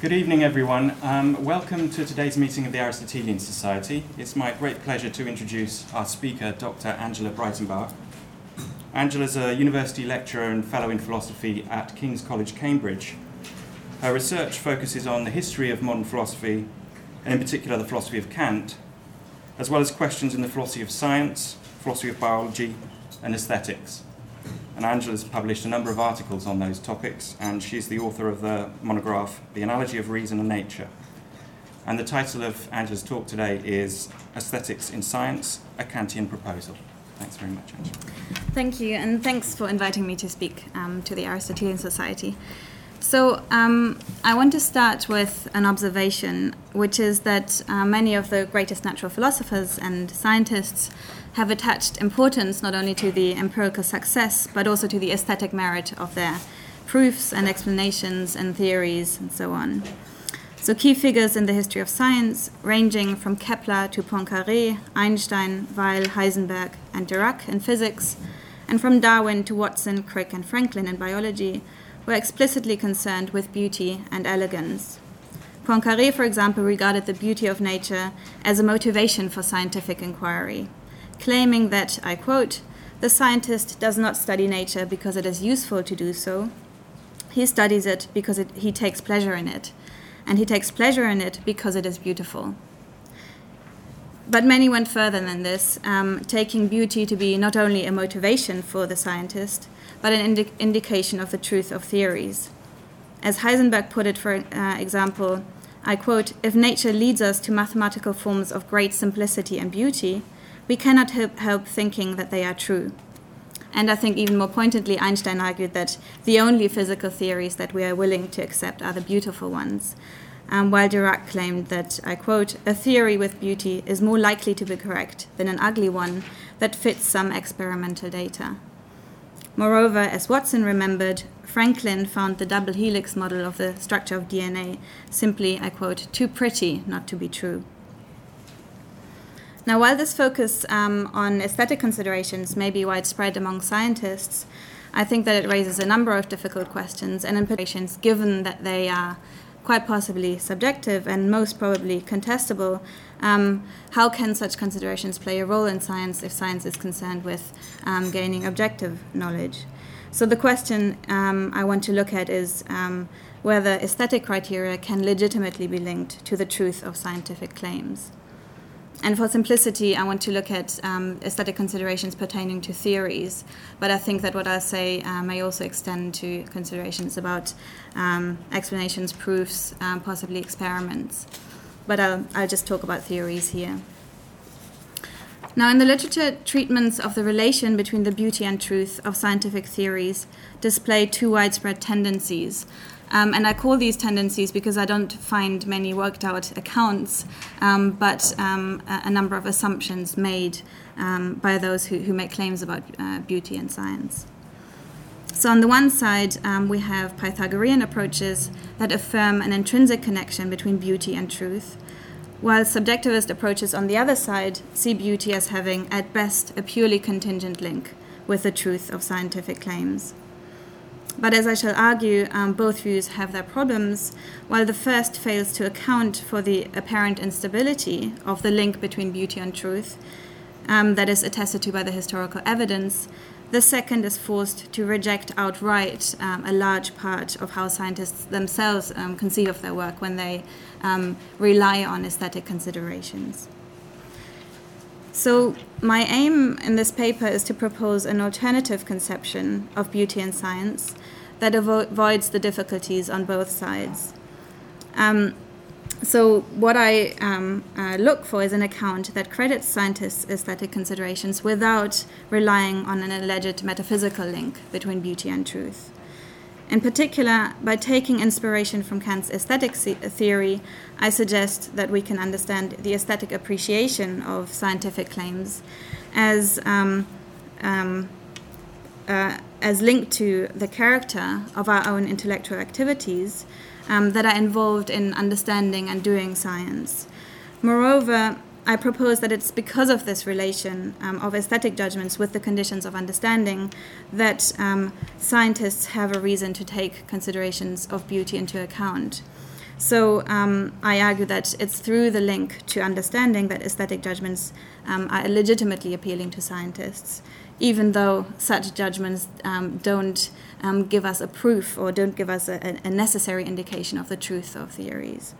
Good evening, everyone. Um, welcome to today's meeting of the Aristotelian Society. It's my great pleasure to introduce our speaker, Dr. Angela Breitenbach. Angela is a university lecturer and fellow in philosophy at King's College, Cambridge. Her research focuses on the history of modern philosophy, and in particular the philosophy of Kant, as well as questions in the philosophy of science, philosophy of biology, and aesthetics and Angela's published a number of articles on those topics, and she's the author of the monograph, The Analogy of Reason and Nature. And the title of Angela's talk today is Aesthetics in Science, a Kantian Proposal. Thanks very much, Angela. Thank you, and thanks for inviting me to speak um, to the Aristotelian Society. So, um, I want to start with an observation, which is that uh, many of the greatest natural philosophers and scientists have attached importance not only to the empirical success, but also to the aesthetic merit of their proofs and explanations and theories and so on. So, key figures in the history of science, ranging from Kepler to Poincaré, Einstein, Weyl, Heisenberg, and Dirac in physics, and from Darwin to Watson, Crick, and Franklin in biology, were explicitly concerned with beauty and elegance. Poincaré, for example, regarded the beauty of nature as a motivation for scientific inquiry claiming that, I quote, the scientist does not study nature because it is useful to do so. He studies it because it, he takes pleasure in it, and he takes pleasure in it because it is beautiful. But many went further than this, um, taking beauty to be not only a motivation for the scientist, but an indi- indication of the truth of theories. As Heisenberg put it, for uh, example, I quote, if nature leads us to mathematical forms of great simplicity and beauty, we cannot help, thinking that they are true. And I think even more pointedly, Einstein argued that the only physical theories that we are willing to accept are the beautiful ones. Um, while Dirac claimed that, I quote, a theory with beauty is more likely to be correct than an ugly one that fits some experimental data. Moreover, as Watson remembered, Franklin found the double helix model of the structure of DNA simply, I quote, too pretty not to be true. Now, while this focus um, on aesthetic considerations may be widespread among scientists, I think that it raises a number of difficult questions and implications given that they are quite possibly subjective and most probably contestable. Um, how can such considerations play a role in science if science is concerned with um, gaining objective knowledge? So, the question um, I want to look at is um, whether aesthetic criteria can legitimately be linked to the truth of scientific claims. And for simplicity, I want to look at um, aesthetic considerations pertaining to theories, but I think that what I say uh, may also extend to considerations about um, explanations, proofs, um, possibly experiments. But I'll, I'll just talk about theories here. Now, in the literature, treatments of the relation between the beauty and truth of scientific theories display two widespread tendencies. Um, and I call these tendencies because I don't find many worked out accounts, um, but um, a, a, number of assumptions made um, by those who, who, make claims about uh, beauty and science. So, on the one side, um, we have Pythagorean approaches that affirm an intrinsic connection between beauty and truth, while subjectivist approaches on the other side see beauty as having, at best, a purely contingent link with the truth of scientific claims. But as I shall argue, um, both views have their problems. While the first fails to account for the apparent instability of the link between beauty and truth um, that is attested to by the historical evidence, the second is forced to reject outright um, a large part of how scientists themselves um, conceive of their work when they um, rely on aesthetic considerations. So, my aim in this paper is to propose an alternative conception of beauty and science that avo- avoids the difficulties on both sides. Um, so, what I um, uh, look for is an account that credits scientists' aesthetic considerations without relying on an alleged metaphysical link between beauty and truth. In particular, by taking inspiration from Kant's aesthetic theory, I suggest that we can understand the aesthetic appreciation of scientific claims as, um, um, uh, as linked to the character of our own intellectual activities um, that are involved in understanding and doing science. Moreover, I propose that it's because of this relation um, of aesthetic judgments with the conditions of understanding that um, scientists have a reason to take considerations of beauty into account. So um, I argue that it's through the link to understanding that aesthetic judgments um, are legitimately appealing to scientists, even though such judgments um, don't um, give us a proof or don't give us a, a, necessary indication of the truth of theories.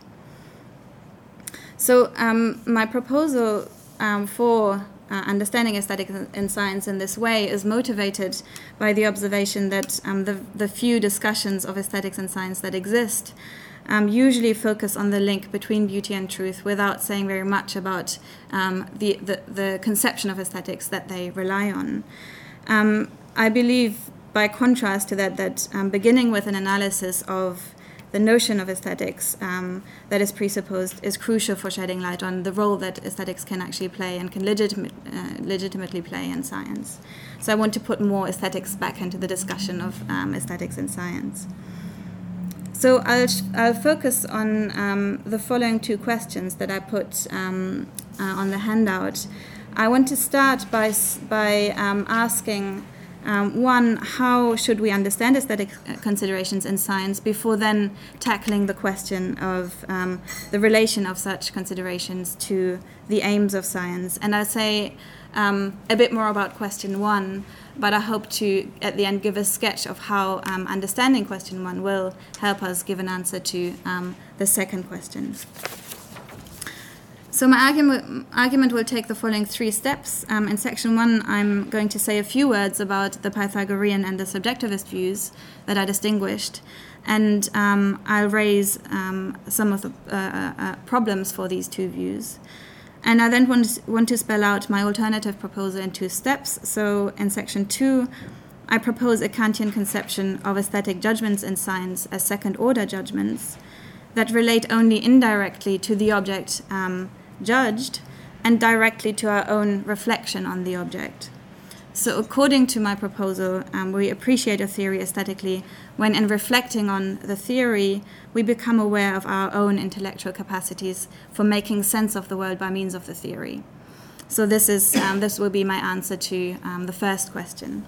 So um, my proposal um, for uh, understanding aesthetics in science in this way is motivated by the observation that um, the, the few discussions of aesthetics in science that exist um, usually focus on the link between beauty and truth without saying very much about um, the, the, the, conception of aesthetics that they rely on. Um, I believe, by contrast to that, that um, beginning with an analysis of the notion of aesthetics um, that is presupposed is crucial for shedding light on the role that aesthetics can actually play and can legitimate, uh, legitimately play in science. So I want to put more aesthetics back into the discussion of um, aesthetics in science. So I'll, I'll focus on um, the following two questions that I put um, uh, on the handout. I want to start by, by um, asking um, one, how should we understand aesthetic considerations in science before then tackling the question of um, the relation of such considerations to the aims of science? And I'll say um, a bit more about question one but I hope to, at the end, give a sketch of how um, understanding question one will help us give an answer to um, the second question. So my argument, argument will take the following three steps. Um, in section one, I'm going to say a few words about the Pythagorean and the subjectivist views that I distinguished, and um, I'll raise um, some of the uh, uh, uh problems for these two views. And I then want want to spell out my alternative proposal in two steps. So in section two, I propose a Kantian conception of aesthetic judgments in science as second order judgments that relate only indirectly to the object um, judged and directly to our own reflection on the object. So, according to my proposal, um, we appreciate a theory aesthetically when, in reflecting on the theory, we become aware of our own intellectual capacities for making sense of the world by means of the theory. So, this, is, um, this will be my answer to um, the first question.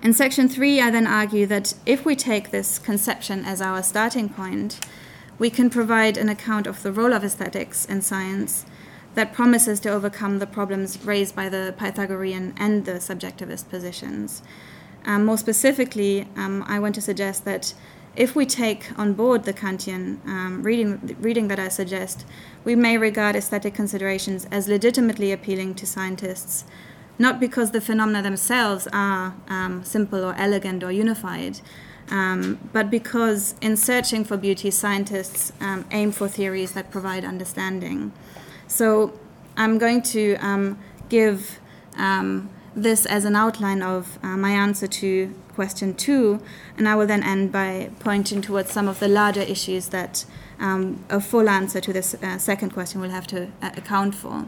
In section three, I then argue that if we take this conception as our starting point, we can provide an account of the role of aesthetics in science that promises to overcome the problems raised by the Pythagorean and the subjectivist positions. Um, more specifically, um, I want to suggest that if we take on board the Kantian um, reading, reading that I suggest, we may regard aesthetic considerations as legitimately appealing to scientists, not because the phenomena themselves are um, simple or elegant or unified, um, but because in searching for beauty, scientists um, aim for theories that provide understanding. So I'm going to um, give um, this as an outline of uh, my answer to question two, and I will then end by pointing towards some of the larger issues that um, a full answer to this uh, second question will have to uh, account for.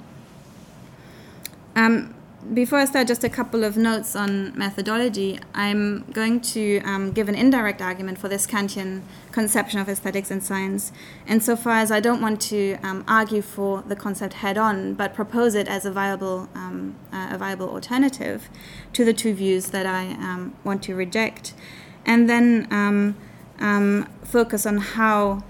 Um, before I start, just a couple of notes on methodology. I'm going to um, give an indirect argument for this Kantian conception of aesthetics and science, insofar as I don't want to um, argue for the concept head on, but propose it as a viable, um, uh, a viable alternative to the two views that I um, want to reject, and then um, um, focus on how.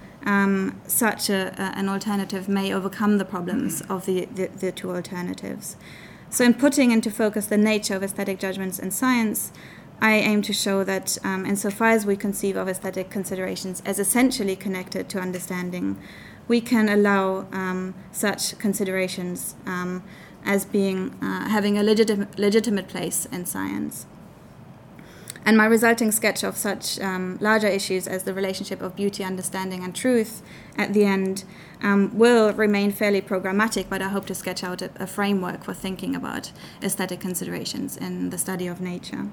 Such a, a, an alternative may overcome the problems of the, the, the two alternatives. So, in putting into focus the nature of aesthetic judgments in science, I aim to show that, um, insofar as we conceive of aesthetic considerations as essentially connected to understanding, we can allow um, such considerations um, as being uh, having a legitimate, legitimate place in science. And my resulting sketch of such um, larger issues as the relationship of beauty, understanding, and truth at the end um, will remain fairly programmatic, but I hope to sketch out a, a, framework for thinking about aesthetic considerations in the study of nature.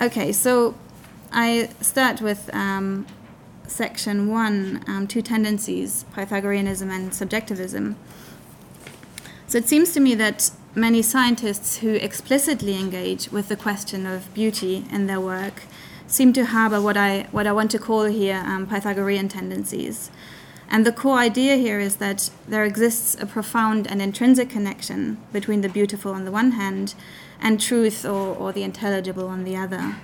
Okay, so I start with um, section one um, two tendencies, Pythagoreanism and subjectivism. So it seems to me that many scientists who explicitly engage with the question of beauty in their work seem to harbor what I, what I want to call here um, Pythagorean tendencies. And the core idea here is that there exists a profound and intrinsic connection between the beautiful on the one hand and truth or, or the intelligible on the other.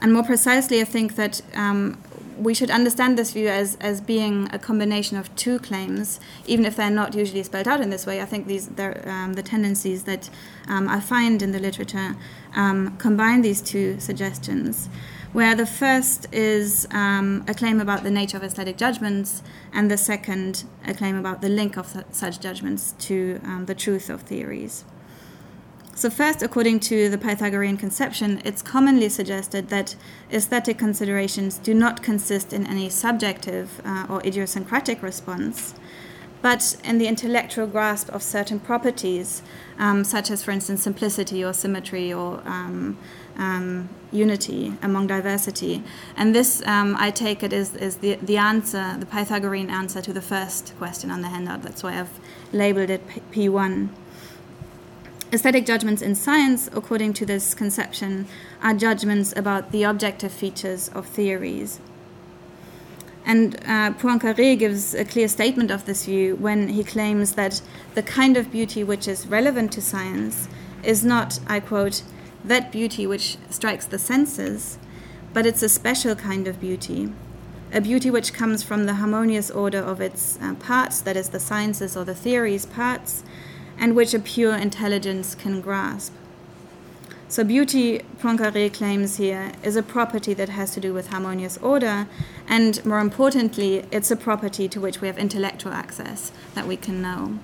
And more precisely, I think that um, we should understand this view as, as being a combination of two claims, even if they're not usually spelled out in this way. I think these um, the tendencies that um, I find in the literature um, combine these two suggestions. Where the first is um, a claim about the nature of aesthetic judgments, and the second, a claim about the link of such judgments to um, the truth of theories. So, first, according to the Pythagorean conception, it's commonly suggested that aesthetic considerations do not consist in any subjective uh, or idiosyncratic response, but in the intellectual grasp of certain properties, um, such as, for instance, simplicity or symmetry or um, um, unity among diversity. And this, um, I take it, is, is the, the answer, the Pythagorean answer to the first question on the handout. That's why I've labeled it P1. Aesthetic judgments in science, according to this conception, are judgments about the objective features of theories. And uh, Poincaré gives a clear statement of this view when he claims that the kind of beauty which is relevant to science is not, I quote, that beauty which strikes the senses, but it's a special kind of beauty, a beauty which comes from the harmonious order of its uh, parts, that is, the sciences or the theories' parts, and which a pure intelligence can grasp. So, beauty, Poincaré claims here, is a property that has to do with harmonious order, and more importantly, it's a property to which we have intellectual access that we can know.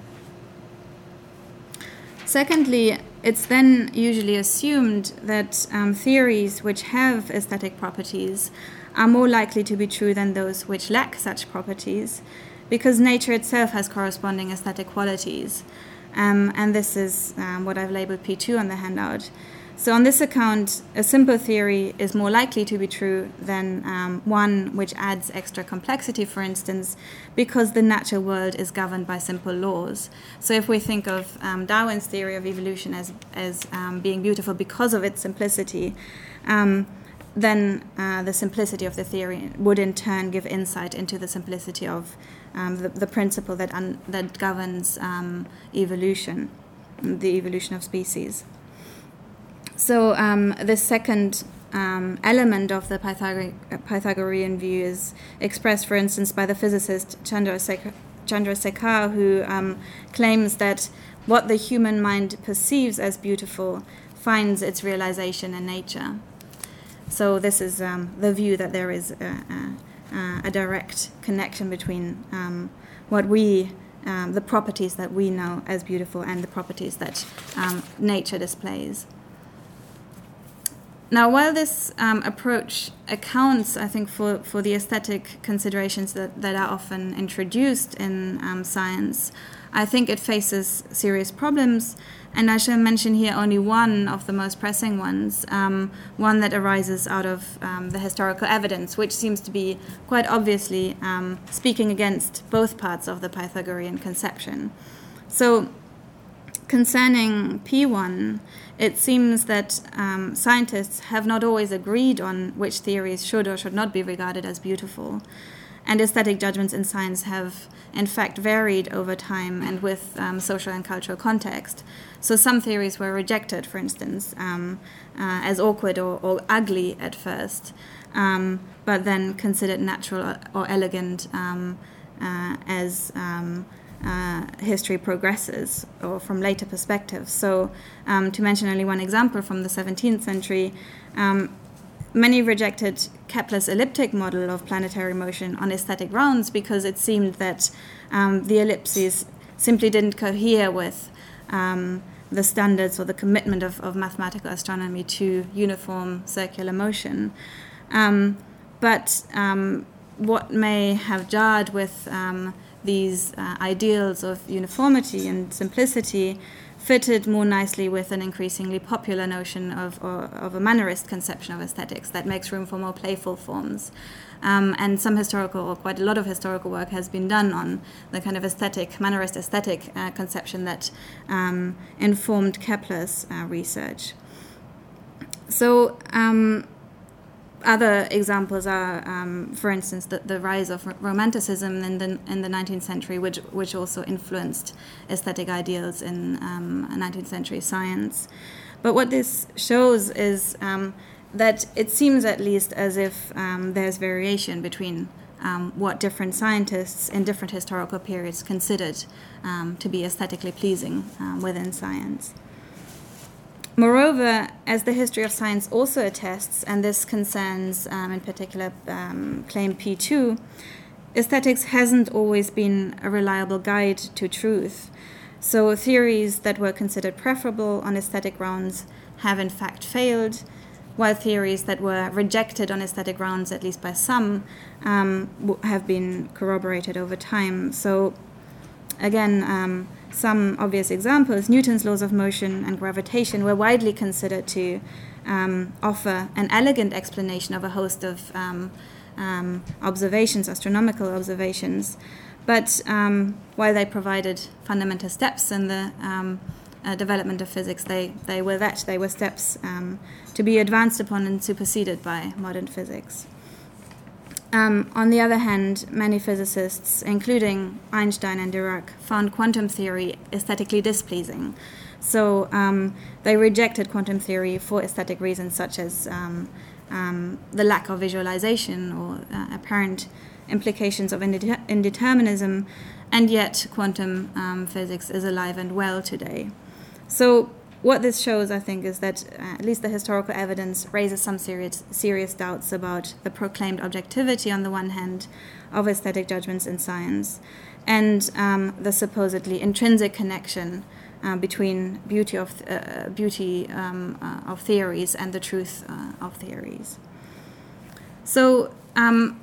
Secondly, it's then usually assumed that um, theories which have aesthetic properties are more likely to be true than those which lack such properties, because nature itself has corresponding aesthetic qualities. Um, and this is um, what I've labeled P2 on the handout. So, on this account, a simple theory is more likely to be true than um, one which adds extra complexity, for instance, because the natural world is governed by simple laws. So, if we think of um, Darwin's theory of evolution as, as um, being beautiful because of its simplicity, um, then uh, the simplicity of the theory would in turn give insight into the simplicity of um, the, the, principle that, un, that governs um, evolution, the evolution of species. So, um, the second um, element of the Pythagore- Pythagorean view is expressed, for instance, by the physicist Chandrasekhar, Chandrasekhar who um, claims that what the human mind perceives as beautiful finds its realization in nature. So, this is um, the view that there is a, a uh, a direct connection between um, what we, um, the properties that we know as beautiful, and the properties that um, nature displays. Now, while this um, approach accounts, I think, for, for the aesthetic considerations that, that are often introduced in um, science, I think it faces serious problems and I shall mention here only one of the most pressing ones, um, one that arises out of um, the historical evidence, which seems to be quite obviously um, speaking against both parts of the Pythagorean conception. So, concerning P1, it seems that um, scientists have not always agreed on which theories should or should not be regarded as beautiful and aesthetic judgments in science have in fact varied over time and with um, social and cultural context. So some theories were rejected, for instance, um, uh, as awkward or, or, ugly at first, um, but then considered natural or elegant um, uh, as um, uh, history progresses or from later perspectives. So, um, to mention only one example from the 17th century, um, many rejected Kepler's elliptic model of planetary motion on aesthetic grounds because it seemed that um, the ellipses simply didn't cohere with um, the standards or the commitment of, of, mathematical astronomy to uniform circular motion. Um, but um, what may have jarred with um, these uh, ideals of uniformity and simplicity fitted more nicely with an increasingly popular notion of, of a mannerist conception of aesthetics that makes room for more playful forms. Um, and some historical, or quite a lot of historical work has been done on the kind of aesthetic, mannerist aesthetic uh, conception that um, informed Kepler's uh, research. So, um, other examples are, um, for instance, the, the rise of Romanticism in the, in the 19th century, which, which also influenced aesthetic ideals in um, 19th century science. But what this shows is um, that it seems at least as if um, there's variation between um, what different scientists in different historical periods considered um, to be aesthetically pleasing within science. Moreover, as the history of science also attests, and this concerns um, in particular um, claim P2, aesthetics hasn't always been a reliable guide to truth. So, theories that were considered preferable on aesthetic grounds have in fact failed, while theories that were rejected on aesthetic grounds, at least by some, um, have been corroborated over time. So, again, um, some obvious examples Newton's laws of motion and gravitation were widely considered to um, offer an elegant explanation of a host of um, um, observations, astronomical observations. But um, while they provided fundamental steps in the um, uh, development of physics, they, they were that, they were steps um, to be advanced upon and superseded by modern physics. Um, on the other hand, many physicists, including Einstein and Dirac, found quantum theory aesthetically displeasing. So um, they rejected quantum theory for aesthetic reasons such as um, um the lack of visualization or uh, apparent implications of indeterminism, and yet quantum um, physics is alive and well today. So what this shows, I think, is that uh, at least the historical evidence raises some serious, serious doubts about the proclaimed objectivity, on the one hand, of aesthetic judgments in science, and um, the supposedly intrinsic connection uh, between beauty of uh, beauty um, uh, of theories and the truth uh, of theories. So. Um,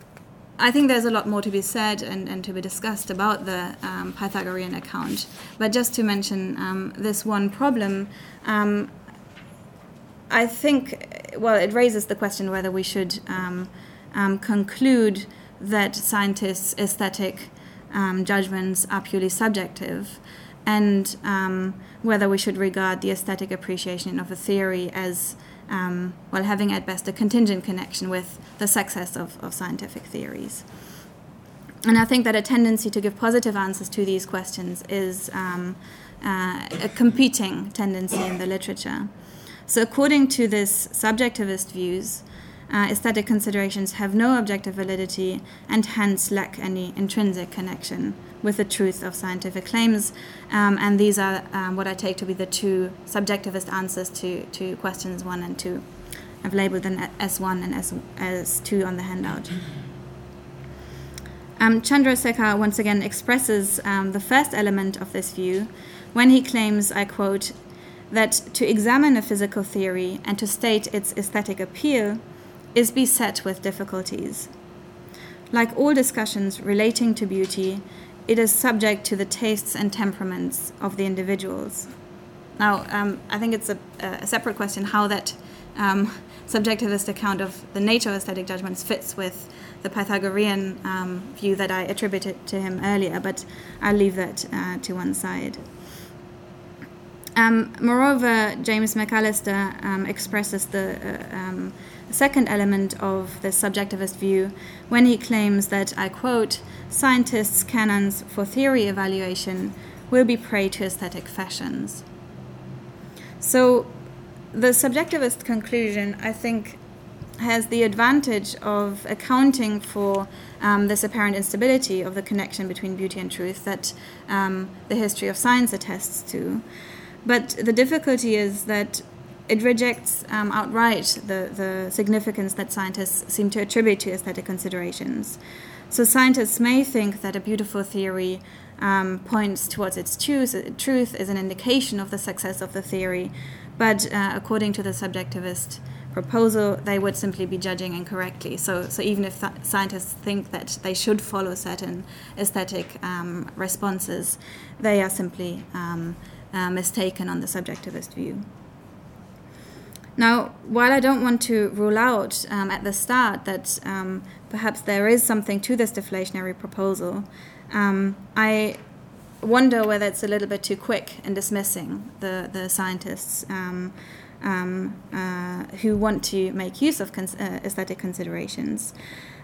I think there's a lot more to be said and, and to be discussed about the um, Pythagorean account. But just to mention um, this one problem, um, I think, well, it raises the question whether we should um, um, conclude that scientists' aesthetic um, judgments are purely subjective and whether we should regard the aesthetic appreciation of a theory as um, while having at best a contingent connection with the success of, of scientific theories. And I think that a tendency to give positive answers to these questions is um, uh, a competing tendency in the literature. So, according to this subjectivist views, uh, aesthetic considerations have no objective validity and hence lack any intrinsic connection with the truth of scientific claims. Um, and these are um, what I take to be the two subjectivist answers to, to questions one and two. I've labeled them S1 and S, S2 on the handout. Um, Chandrasekhar once again expresses um, the first element of this view when he claims, I quote, that to examine a physical theory and to state its aesthetic appeal is beset with difficulties. Like all discussions relating to beauty, it is subject to the tastes and temperaments of the individuals. Now, um, I think it's a, a, separate question how that um, subjectivist account of the nature of aesthetic judgments fits with the Pythagorean um, view that I attributed to him earlier, but I'll leave that uh, to one side. Um, moreover, James McAllister um, expresses the uh, second element of the subjectivist view when he claims that, I quote, scientists' canons for theory evaluation will be prey to aesthetic fashions. So, the subjectivist conclusion, I think, has the advantage of accounting for um, this apparent instability of the connection between beauty and truth that um, the history of science attests to. But the difficulty is that it rejects um, outright the, the significance that scientists seem to attribute to aesthetic considerations. So scientists may think that a beautiful theory um, points towards its truth, truth is an indication of the success of the theory, but uh, according to the subjectivist proposal, they would simply be judging incorrectly. So, so even if th- scientists think that they should follow certain aesthetic um, responses, they are simply um, uh, mistaken on the subjectivist view. Now, while I don't want to rule out um, at the start that um, perhaps there is something to this deflationary proposal, um, I wonder whether it's a little bit too quick in dismissing the, the scientists um, um, uh, who want to make use of cons- uh, aesthetic considerations.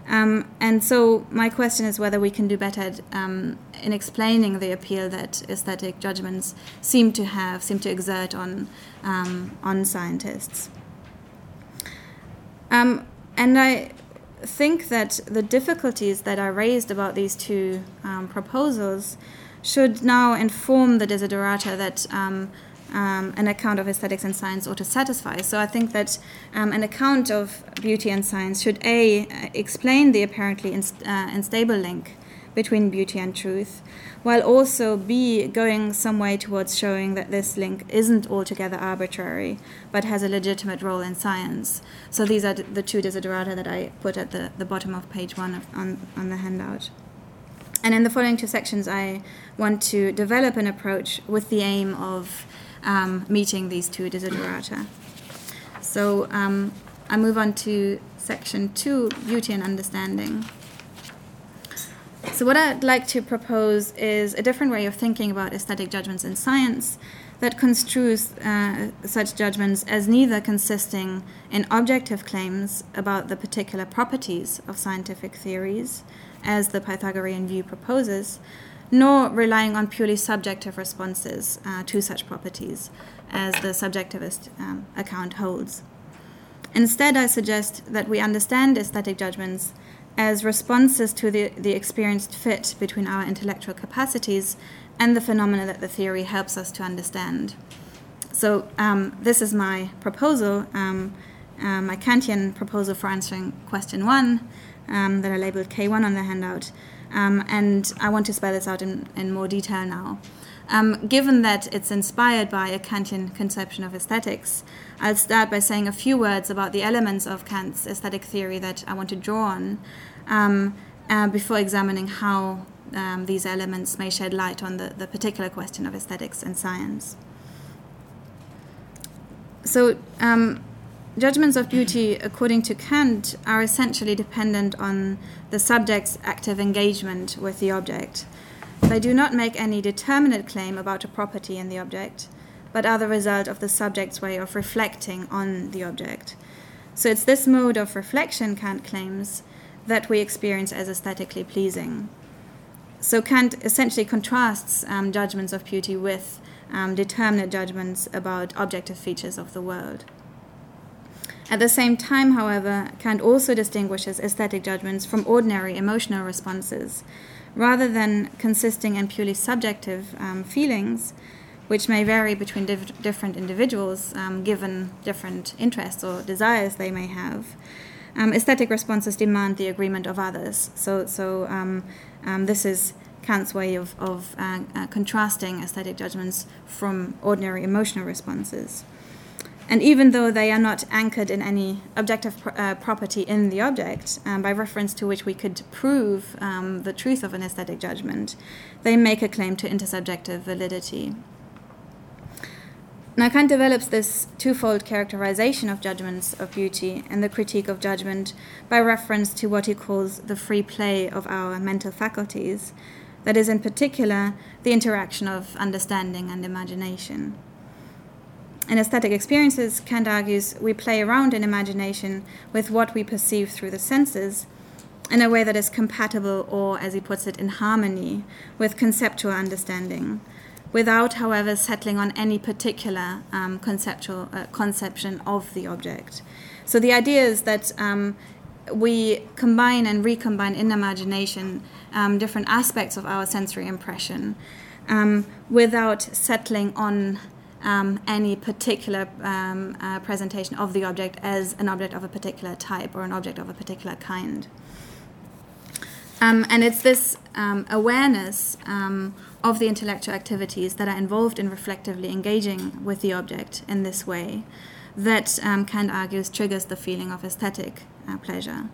Um, and so, my question is whether we can do better um, in explaining the appeal that aesthetic judgments seem to have, seem to exert on, um, on scientists. Um, and I think that the difficulties that are raised about these two um, proposals should now inform the desiderata that um, an account of aesthetics and science ought to satisfy. So I think that um, an account of beauty and science should A, explain the apparently inst- uh, unstable link between beauty and truth, while also B, going some way towards showing that this link isn't altogether arbitrary, but has a legitimate role in science. So these are the two desiderata that I put at the, the bottom of page one of, on, on the handout. And in the following two sections, I want to develop an approach with the aim of um, meeting these two desiderata. So um, I move on to section two beauty and understanding. So, what I'd like to propose is a different way of thinking about aesthetic judgments in science that construes uh, such judgments as neither consisting in objective claims about the particular properties of scientific theories, as the Pythagorean view proposes, nor relying on purely subjective responses uh, to such properties, as the subjectivist um, account holds. Instead, I suggest that we understand aesthetic judgments as responses to the, the experienced fit between our intellectual capacities and the phenomena that the theory helps us to understand. So, um, this is my proposal, um, uh, my Kantian proposal for answering question one um, that I labeled K1 on the handout. Um, and I want to spell this out in, in more detail now. Um, given that it's inspired by a Kantian conception of aesthetics, I'll start by saying a few words about the elements of Kant's aesthetic theory that I want to draw on um, uh, before examining how um, these elements may shed light on the, the particular question of aesthetics and science. So, um, judgments of beauty, according to Kant, are essentially dependent on the subject's active engagement with the object. They do not make any determinate claim about a property in the object, but are the result of the subject's way of reflecting on the object. So it's this mode of reflection, Kant claims, that we experience as aesthetically pleasing. So Kant essentially contrasts um, judgments of beauty with um, determinate judgments about objective features of the world. At the same time, however, Kant also distinguishes aesthetic judgments from ordinary emotional responses. Rather than consisting in purely subjective um, feelings, which may vary between div- different individuals um, given different interests or desires they may have, um, aesthetic responses demand the agreement of others. So, so um, um, this is Kant's way of, of uh, uh, contrasting aesthetic judgments from ordinary emotional responses. And even though they are not anchored in any objective uh, property in the object, um, by reference to which we could prove um, the truth of an aesthetic judgment, they make a claim to intersubjective validity. Now, Kant develops this twofold characterization of judgments of beauty and the critique of judgment by reference to what he calls the free play of our mental faculties, that is, in particular, the interaction of understanding and imagination. In aesthetic experiences, Kant argues, we play around in imagination with what we perceive through the senses in a way that is compatible or, as he puts it, in harmony with conceptual understanding, without, however, settling on any particular um, conceptual uh, conception of the object. So the idea is that um, we combine and recombine in imagination um, different aspects of our sensory impression um, without settling on um, any particular um, uh, presentation of the object as an object of a particular type or an object of a particular kind. Um, and it's this um, awareness um, of the intellectual activities that are involved in reflectively engaging with the object in this way that um, Kant argues triggers the feeling of aesthetic uh, pleasure.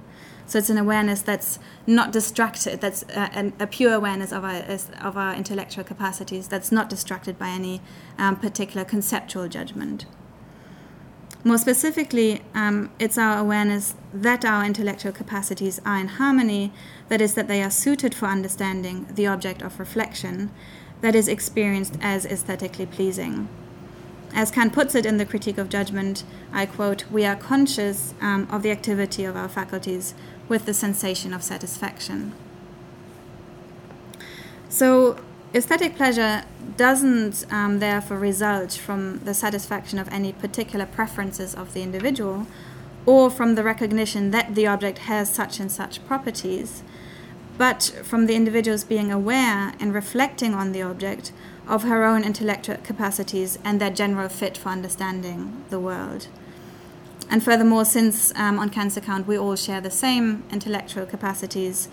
So it's an awareness that's not distracted, that's a, a pure awareness of our, of our intellectual capacities, that's not distracted by any um, particular conceptual judgment. More specifically, um, it's our awareness that our intellectual capacities are in harmony, that is, that they are suited for understanding the object of reflection, that is experienced as aesthetically pleasing. As Kant puts it in the Critique of Judgment, I quote, We are conscious um, of the activity of our faculties with the sensation of satisfaction. So, aesthetic pleasure doesn't um, therefore result from the satisfaction of any particular preferences of the individual or from the recognition that the object has such and such properties, but from the individual's being aware and reflecting on the object of her own intellectual capacities and their general fit for understanding the world. And furthermore, since um, on Kant's account we all share the same intellectual capacities,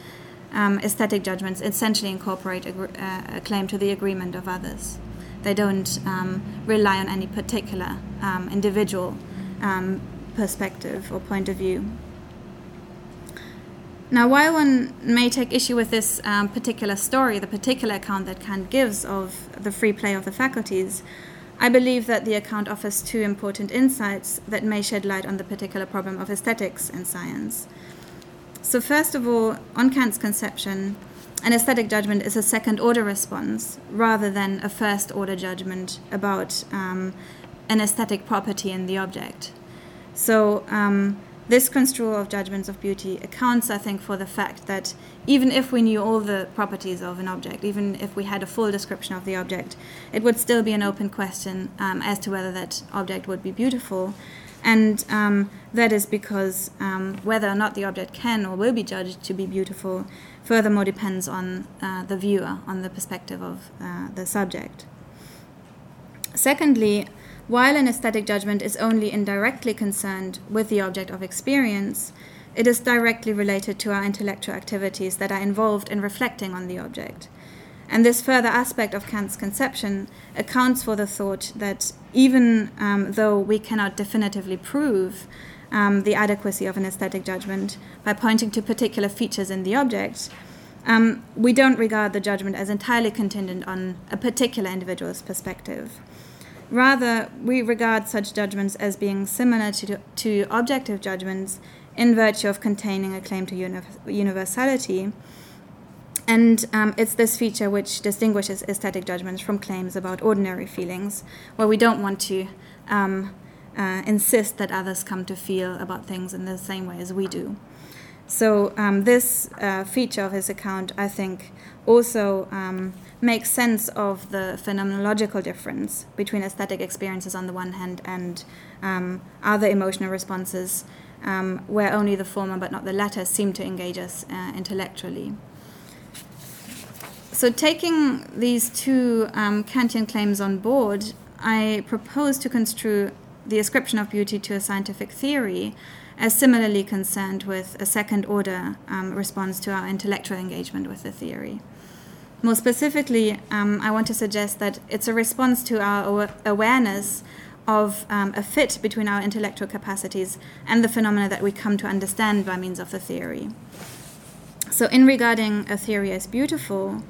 um, aesthetic judgments essentially incorporate a, uh, a, claim to the agreement of others. They don't um, rely on any particular um, individual um, perspective or point of view. Now, while one may take issue with this um, particular story, the particular account that Kant gives of the free play of the faculties, I believe that the account offers two important insights that may shed light on the particular problem of aesthetics in science. So, first of all, on Kant's conception, an aesthetic judgment is a second order response rather than a first order judgment about um, an aesthetic property in the object. So, um, this construal of judgments of beauty accounts, I think, for the fact that even if we knew all the properties of an object, even if we had a full description of the object, it would still be an open question um, as to whether that object would be beautiful. And um, that is because um, whether or not the object can or will be judged to be beautiful furthermore depends on uh, the viewer, on the perspective of uh, the subject. Secondly, while an aesthetic judgment is only indirectly concerned with the object of experience, it is directly related to our intellectual activities that are involved in reflecting on the object. And this further aspect of Kant's conception accounts for the thought that even um, though we cannot definitively prove um, the adequacy of an aesthetic judgment by pointing to particular features in the object, um, we don't regard the judgment as entirely contingent on a particular individual's perspective. Rather, we regard such judgments as being similar to, to objective judgments in virtue of containing a claim to universality. And um, it's this feature which distinguishes aesthetic judgments from claims about ordinary feelings, where we don't want to um, uh, insist that others come to feel about things in the same way as we do. So, um, this uh, feature of his account, I think, also um, make sense of the phenomenological difference between aesthetic experiences on the one hand and um, other emotional responses, um, where only the former but not the latter seem to engage us uh, intellectually. So, taking these two um, Kantian claims on board, I propose to construe the ascription of beauty to a scientific theory as similarly concerned with a second order um, response to our intellectual engagement with the theory. More specifically, um, I want to suggest that it's a response to our awareness of um, a fit between our intellectual capacities and the phenomena that we come to understand by means of the theory. So, in regarding a theory as beautiful,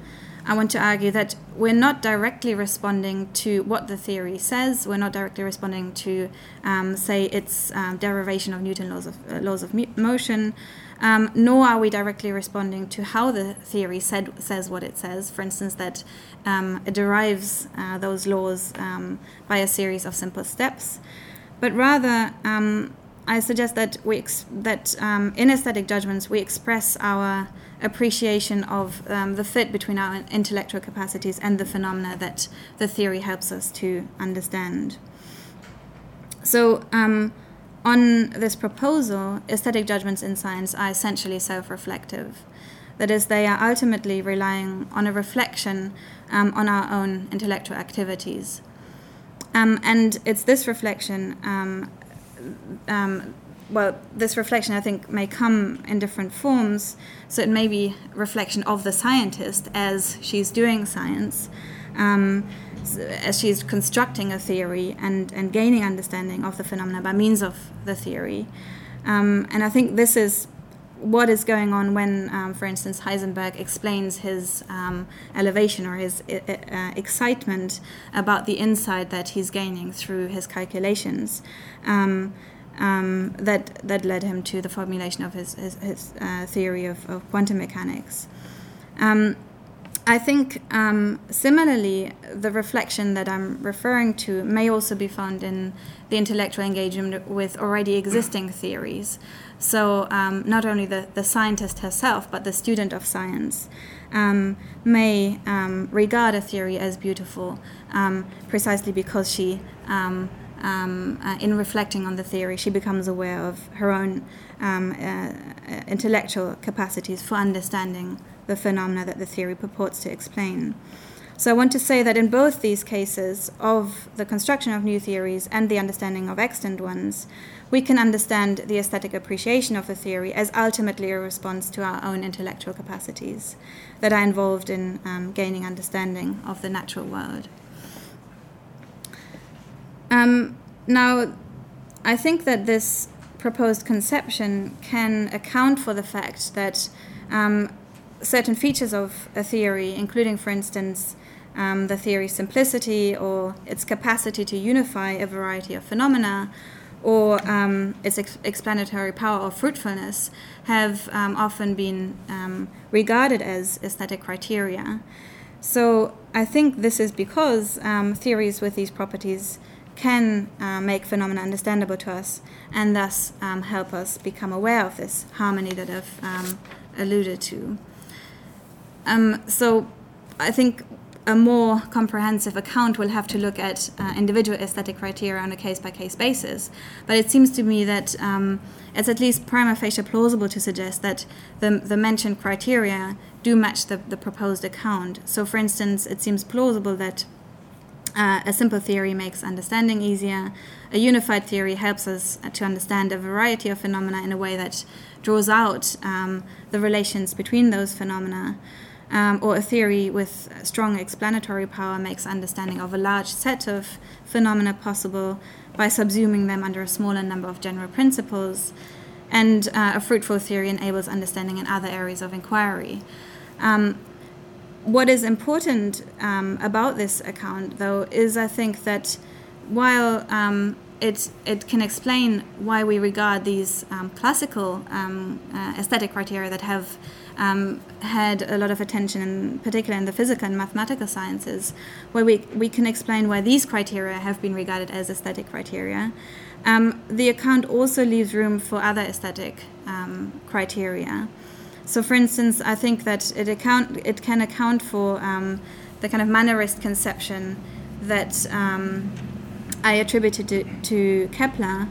I want to argue that we're not directly responding to what the theory says. We're not directly responding to, um, say, its um, derivation of Newton's laws of uh, laws of motion, um, nor are we directly responding to how the theory said, says what it says. For instance, that um, it derives uh, those laws um, by a series of simple steps, but rather um, I suggest that we ex- that um, in aesthetic judgments we express our appreciation of um, the fit between our intellectual capacities and the phenomena that the theory helps us to understand. So. Um, on this proposal, aesthetic judgments in science are essentially self reflective. That is, they are ultimately relying on a reflection um, on our own intellectual activities. Um, and it's this reflection, um, um well, this reflection I think may come in different forms. So it may be reflection of the scientist as she's doing science. As she's constructing a theory and, and gaining understanding of the phenomena by means of the theory. Um, and I think this is what is going on when, um, for instance, Heisenberg explains his um, elevation or his uh, excitement about the insight that he's gaining through his calculations. Um, um that that led him to the formulation of his his, his uh, theory of, of, quantum mechanics. Um, I think um, similarly, the reflection that I'm referring to may also be found in the intellectual engagement with already existing theories. So, um, not only the, the scientist herself, but the student of science um, may um, regard a theory as beautiful um, precisely because she um, um, uh, in reflecting on the theory, she becomes aware of her own um, uh, intellectual capacities for understanding the phenomena that the theory purports to explain. So I want to say that in both these cases of the construction of new theories and the understanding of extant ones, we can understand the aesthetic appreciation of the theory as ultimately a response to our own intellectual capacities that are involved in um, gaining understanding of the natural world. Um, now, I think that this proposed conception can account for the fact that um, certain features of a theory, including, for instance, um, the theory's simplicity or its capacity to unify a variety of phenomena, or um, its ex- explanatory power or fruitfulness, have um, often been um, regarded as aesthetic criteria. So I think this is because um, theories with these properties can uh, make phenomena understandable to us and thus um, help us become aware of this harmony that I've alluded to. Um, so I think a more comprehensive account will have to look at uh, individual aesthetic criteria on a case by case basis. But it seems to me that um, it's at least prima facie plausible to suggest that the, the mentioned criteria do match the, the proposed account. So, for instance, it seems plausible that uh, a simple theory makes understanding easier. A unified theory helps us to understand a variety of phenomena in a way that draws out um, the relations between those phenomena. Um, or a theory with strong explanatory power makes understanding of a large set of phenomena possible by subsuming them under a smaller number of general principles. And uh, a fruitful theory enables understanding in other areas of inquiry. Um, what is important um, about this account, though, is I think that while um, it, it can explain why we regard these um, classical um, uh, aesthetic criteria that have um, had a lot of attention, in particular in the physical and mathematical sciences, where we, we can explain why these criteria have been regarded as aesthetic criteria. Um, the account also leaves room for other aesthetic criteria. So, for instance, I think that it account it can account for um, the kind of mannerist conception that um, I attributed to, to Kepler,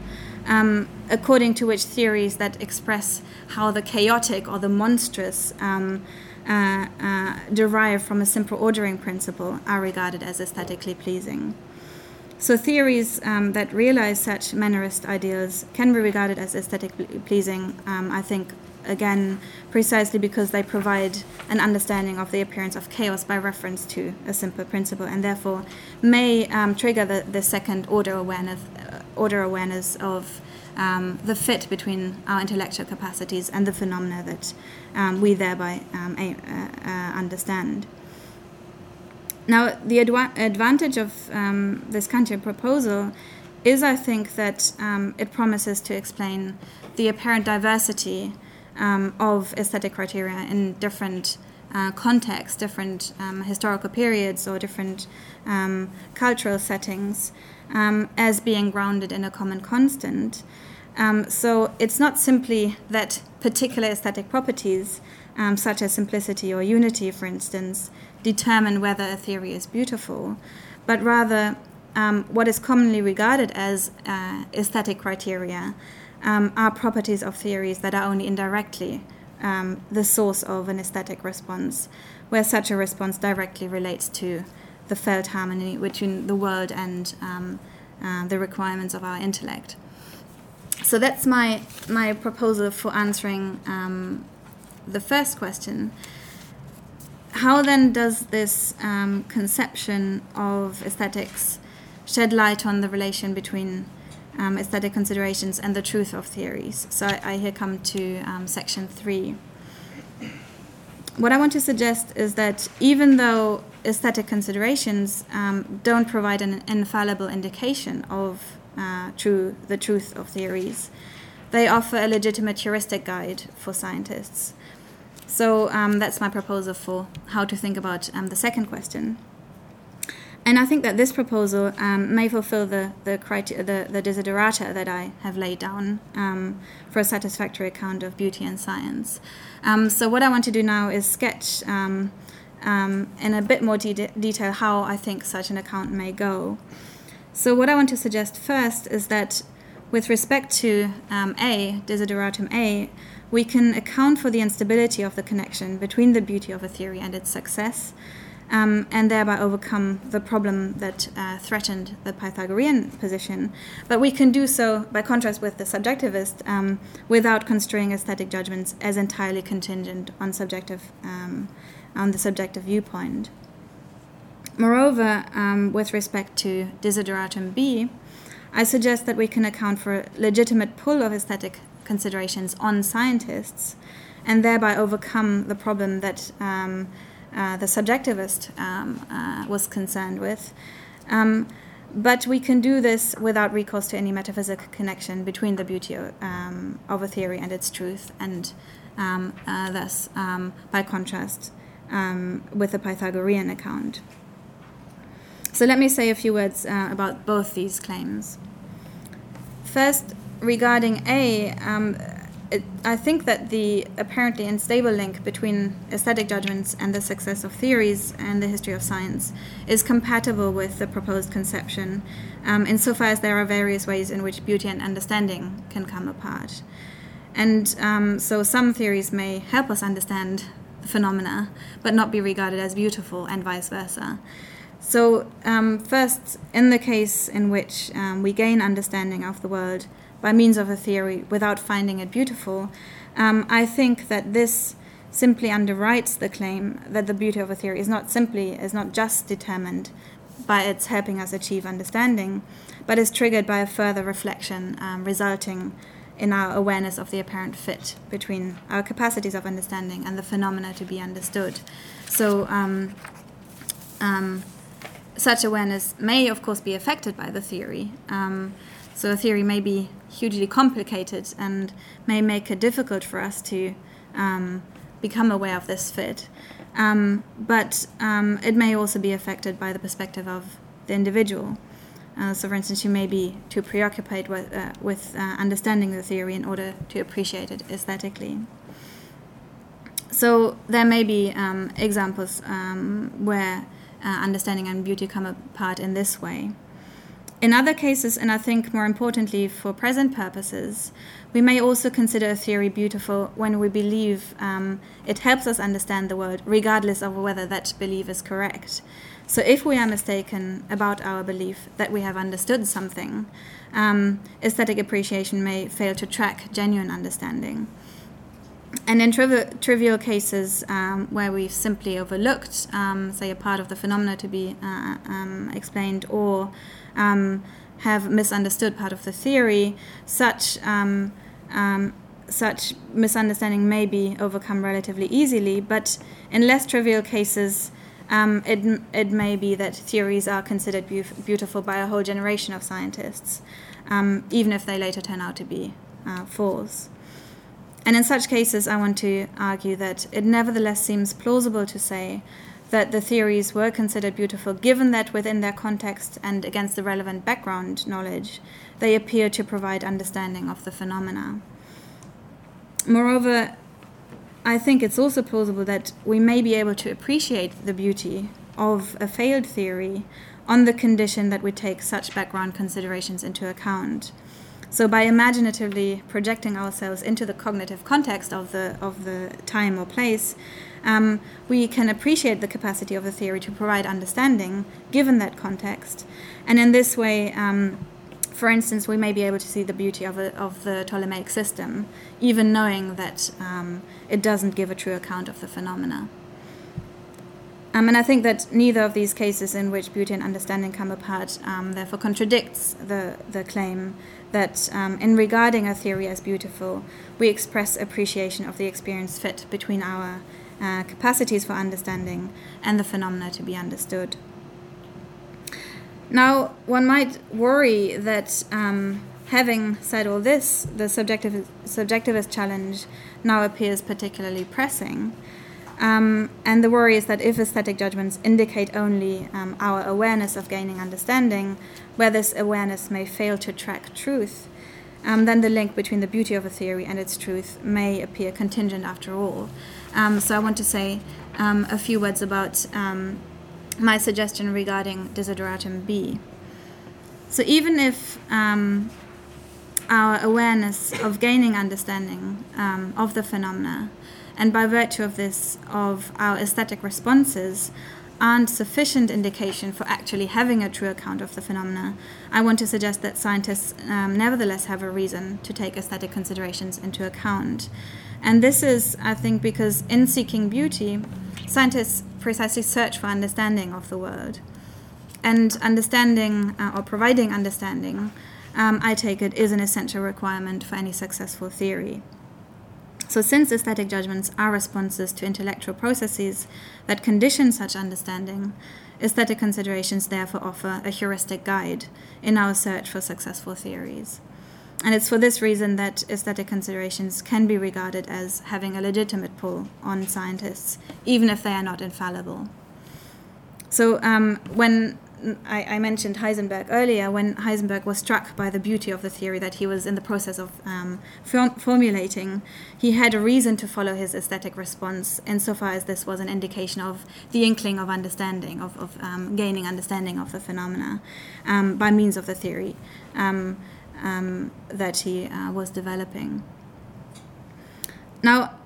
um, according to which theories that express how the chaotic or the monstrous um, uh, uh, derive from a simple ordering principle are regarded as aesthetically pleasing. So theories um, that realize such mannerist ideals can be regarded as aesthetically pleasing, um, I think, again, precisely because they provide an understanding of the appearance of chaos by reference to a simple principle, and therefore may um, trigger the, the second order awareness, uh, order awareness of um, the fit between our intellectual capacities and the phenomena that um, we thereby um, uh, uh, understand. Now, the adwa- advantage of um, this Kantian proposal is, I think, that um, it promises to explain the apparent diversity um, of aesthetic criteria in different uh, contexts, different um, historical periods, or different um, cultural settings um, as being grounded in a common constant. Um, so it's not simply that particular aesthetic properties, um, such as simplicity or unity, for instance, determine whether a theory is beautiful, but rather what is commonly regarded as uh, aesthetic criteria um, are properties of theories that are only indirectly um, the source of an aesthetic response, where such a response directly relates to the felt harmony between the world and um, uh, the requirements of our intellect. So that's my my proposal for answering um, the first question. How then does this um, conception of aesthetics shed light on the relation between um, aesthetic considerations and the truth of theories. So I, I here come to um, section three. What I want to suggest is that even though aesthetic considerations um, don't provide an infallible indication of uh, true, the truth of theories, they offer a legitimate heuristic guide for scientists. So um, that's my proposal for how to think about um, the second question. And I think that this proposal um, may fulfill the the, the the desiderata that I have laid down um, for a satisfactory account of beauty and science. Um, so what I want to do now is sketch um, um, in a bit more de- detail how I think such an account may go. So, what I want to suggest first is that with respect to um, A, desideratum A, we can account for the instability of the connection between the beauty of a theory and its success, um, and thereby overcome the problem that uh, threatened the Pythagorean position. But we can do so, by contrast with the subjectivist, um, without construing aesthetic judgments as entirely contingent on subjective, um, on the subjective viewpoint. Moreover, um, with respect to desideratum B, I suggest that we can account for a legitimate pull of aesthetic considerations on scientists and thereby overcome the problem that um, uh, the subjectivist um, uh, was concerned with. Um, but we can do this without recourse to any metaphysical connection between the beauty of, um, of a theory and its truth, and um, uh, thus, um, by contrast, with the Pythagorean account. So let me say a few words uh, about both these claims. First, regarding A, um, it, I think that the apparently unstable link between aesthetic judgments and the success of theories and the history of science is compatible with the proposed conception, um, insofar as there are various ways in which beauty and understanding can come apart. And um, so some theories may help us understand the phenomena, but not be regarded as beautiful, and vice versa. So, um, first, in the case in which um, we gain understanding of the world by means of a theory without finding it beautiful, um, I think that this simply underwrites the claim that the beauty of a theory is not simply, is not just determined by its helping us achieve understanding, but is triggered by a further reflection um, resulting in our awareness of the apparent fit between our capacities of understanding and the phenomena to be understood. So, um, um, such awareness may, of course, be affected by the theory. Um, so a theory may be hugely complicated and may make it difficult for us to um, become aware of this fit. Um, but um, it may also be affected by the perspective of the individual. Uh, so, for instance, you may be too preoccupied with, uh, with uh, understanding the theory in order to appreciate it aesthetically. So, there may be um, examples um, where uh, understanding and beauty come apart in this way. In other cases, and I think more importantly for present purposes, we may also consider a theory beautiful when we believe um, it helps us understand the world, regardless of whether that belief is correct. So, if we are mistaken about our belief that we have understood something, um, aesthetic appreciation may fail to track genuine understanding. And in triv- trivial cases um, where we've simply overlooked, um, say, a part of the phenomena to be uh, um, explained, or um, have misunderstood part of the theory, such um, um, such misunderstanding may be overcome relatively easily. But in less trivial cases, it it may be that theories are considered be- beautiful by a whole generation of scientists, even if they later turn out to be uh, false. And in such cases, I want to argue that it nevertheless seems plausible to say that the theories were considered beautiful, given that within their context and against the relevant background knowledge, they appear to provide understanding of the phenomena. Moreover, I think it's also plausible that we may be able to appreciate the beauty of a failed theory on the condition that we take such background considerations into account. So by imaginatively projecting ourselves into the cognitive context of the of the time or place, um, we can appreciate the capacity of the theory to provide understanding given that context, and in this way. Um, for instance, we may be able to see the beauty of, a, of the Ptolemaic system, even knowing that um, it doesn't give a true account of the phenomena. Um, and I think that neither of these cases in which beauty and understanding come apart um, therefore contradicts the, the claim that um, in regarding a theory as beautiful, we express appreciation of the experience fit between our uh, capacities for understanding and the phenomena to be understood. Now, one might worry that um, having said all this, the subjective, subjectivist challenge now appears particularly pressing. Um, and the worry is that if aesthetic judgments indicate only um, our awareness of gaining understanding, where this awareness may fail to track truth, um, then the link between the beauty of a theory and its truth may appear contingent after all. Um, so I want to say um, a few words about um, my suggestion regarding desideratum B. So even if our awareness of gaining understanding of the phenomena, and by virtue of this, of our aesthetic responses, aren't sufficient indication for actually having a true account of the phenomena, I want to suggest that scientists um, nevertheless have a reason to take aesthetic considerations into account. And this is, I think, because in seeking beauty, scientists precisely search for understanding of the world. And understanding uh, or providing understanding, um, I take it, is an essential requirement for any successful theory. So, since aesthetic judgments are responses to intellectual processes that condition such understanding, aesthetic considerations therefore offer a heuristic guide in our search for successful theories. And it's for this reason that aesthetic considerations can be regarded as having a legitimate pull on scientists, even if they are not infallible. So, um, when I, I, mentioned Heisenberg earlier, when Heisenberg was struck by the beauty of the theory that he was in the process of um, form- formulating, he had a reason to follow his aesthetic response, insofar as this was an indication of the inkling of understanding, of, of um, gaining understanding of the phenomena um, by means of the theory um, um, that he uh, was developing. Now,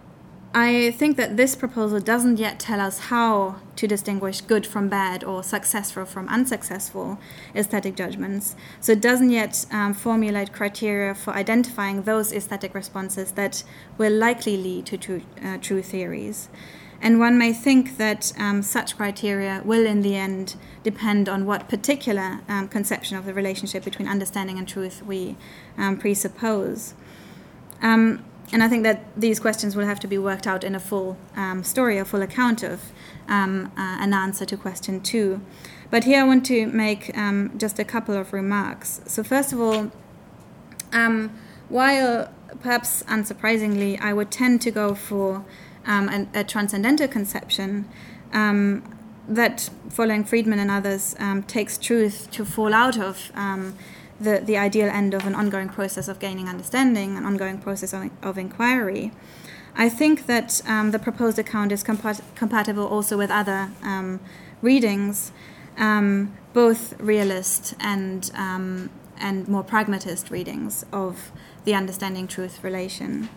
I think that this proposal doesn't yet tell us how to distinguish good from bad or successful from unsuccessful aesthetic judgments. So it doesn't yet um, formulate criteria for identifying those aesthetic responses that will likely lead to true, uh, true theories. And one may think that um, such criteria will, in the end, depend on what particular um, conception of the relationship between understanding and truth we um, presuppose. Um, and I think that these questions will have to be worked out in a full um, story, a full account of um, uh, an answer to question two. But here I want to make um, just a couple of remarks. So, first of all, um, while perhaps unsurprisingly, I would tend to go for um, an, a transcendental conception um, that, following Friedman and others, takes truth to fall out of the, the ideal end of an ongoing process of gaining understanding, an ongoing process of, of inquiry. I think that um, the proposed account is compat- compatible also with other um, readings, um, both realist and um, and more pragmatist readings of the understanding truth relation.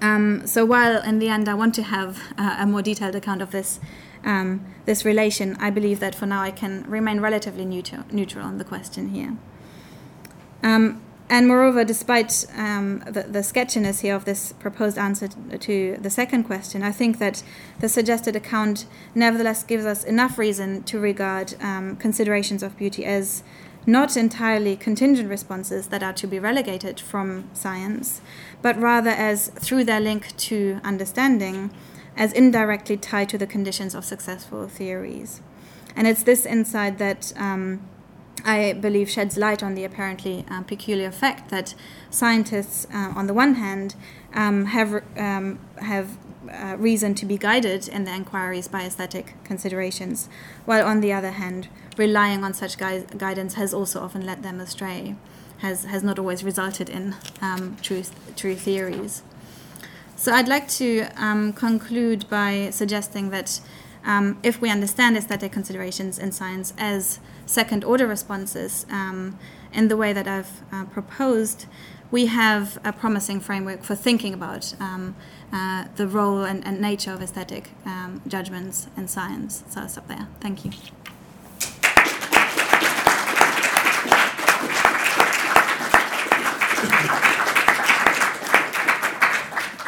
Um, so while in the end I want to have uh, a more detailed account of this um, this relation, I believe that for now I can remain relatively neutral, neutral on the question here. Um, and moreover, despite um, the, the, sketchiness here of this proposed answer to the second question, I think that the suggested account nevertheless gives us enough reason to regard um, considerations of beauty as not entirely contingent responses that are to be relegated from science, but rather as, through their link to understanding, as indirectly tied to the conditions of successful theories. And it's this insight that. Um, I believe sheds light on the apparently um, peculiar fact that scientists, uh, on the one hand, um, have um, have uh, reason to be guided in their inquiries by aesthetic considerations, while on the other hand, relying on such gui- guidance has also often led them astray, has has not always resulted in um, true true theories. So I'd like to um, conclude by suggesting that um, if we understand aesthetic considerations in science as second order responses um, in the way that I've uh, proposed, we have a promising framework for thinking about um, uh, the role and, and, nature of aesthetic um, judgments in science. So I'll stop there. Thank you.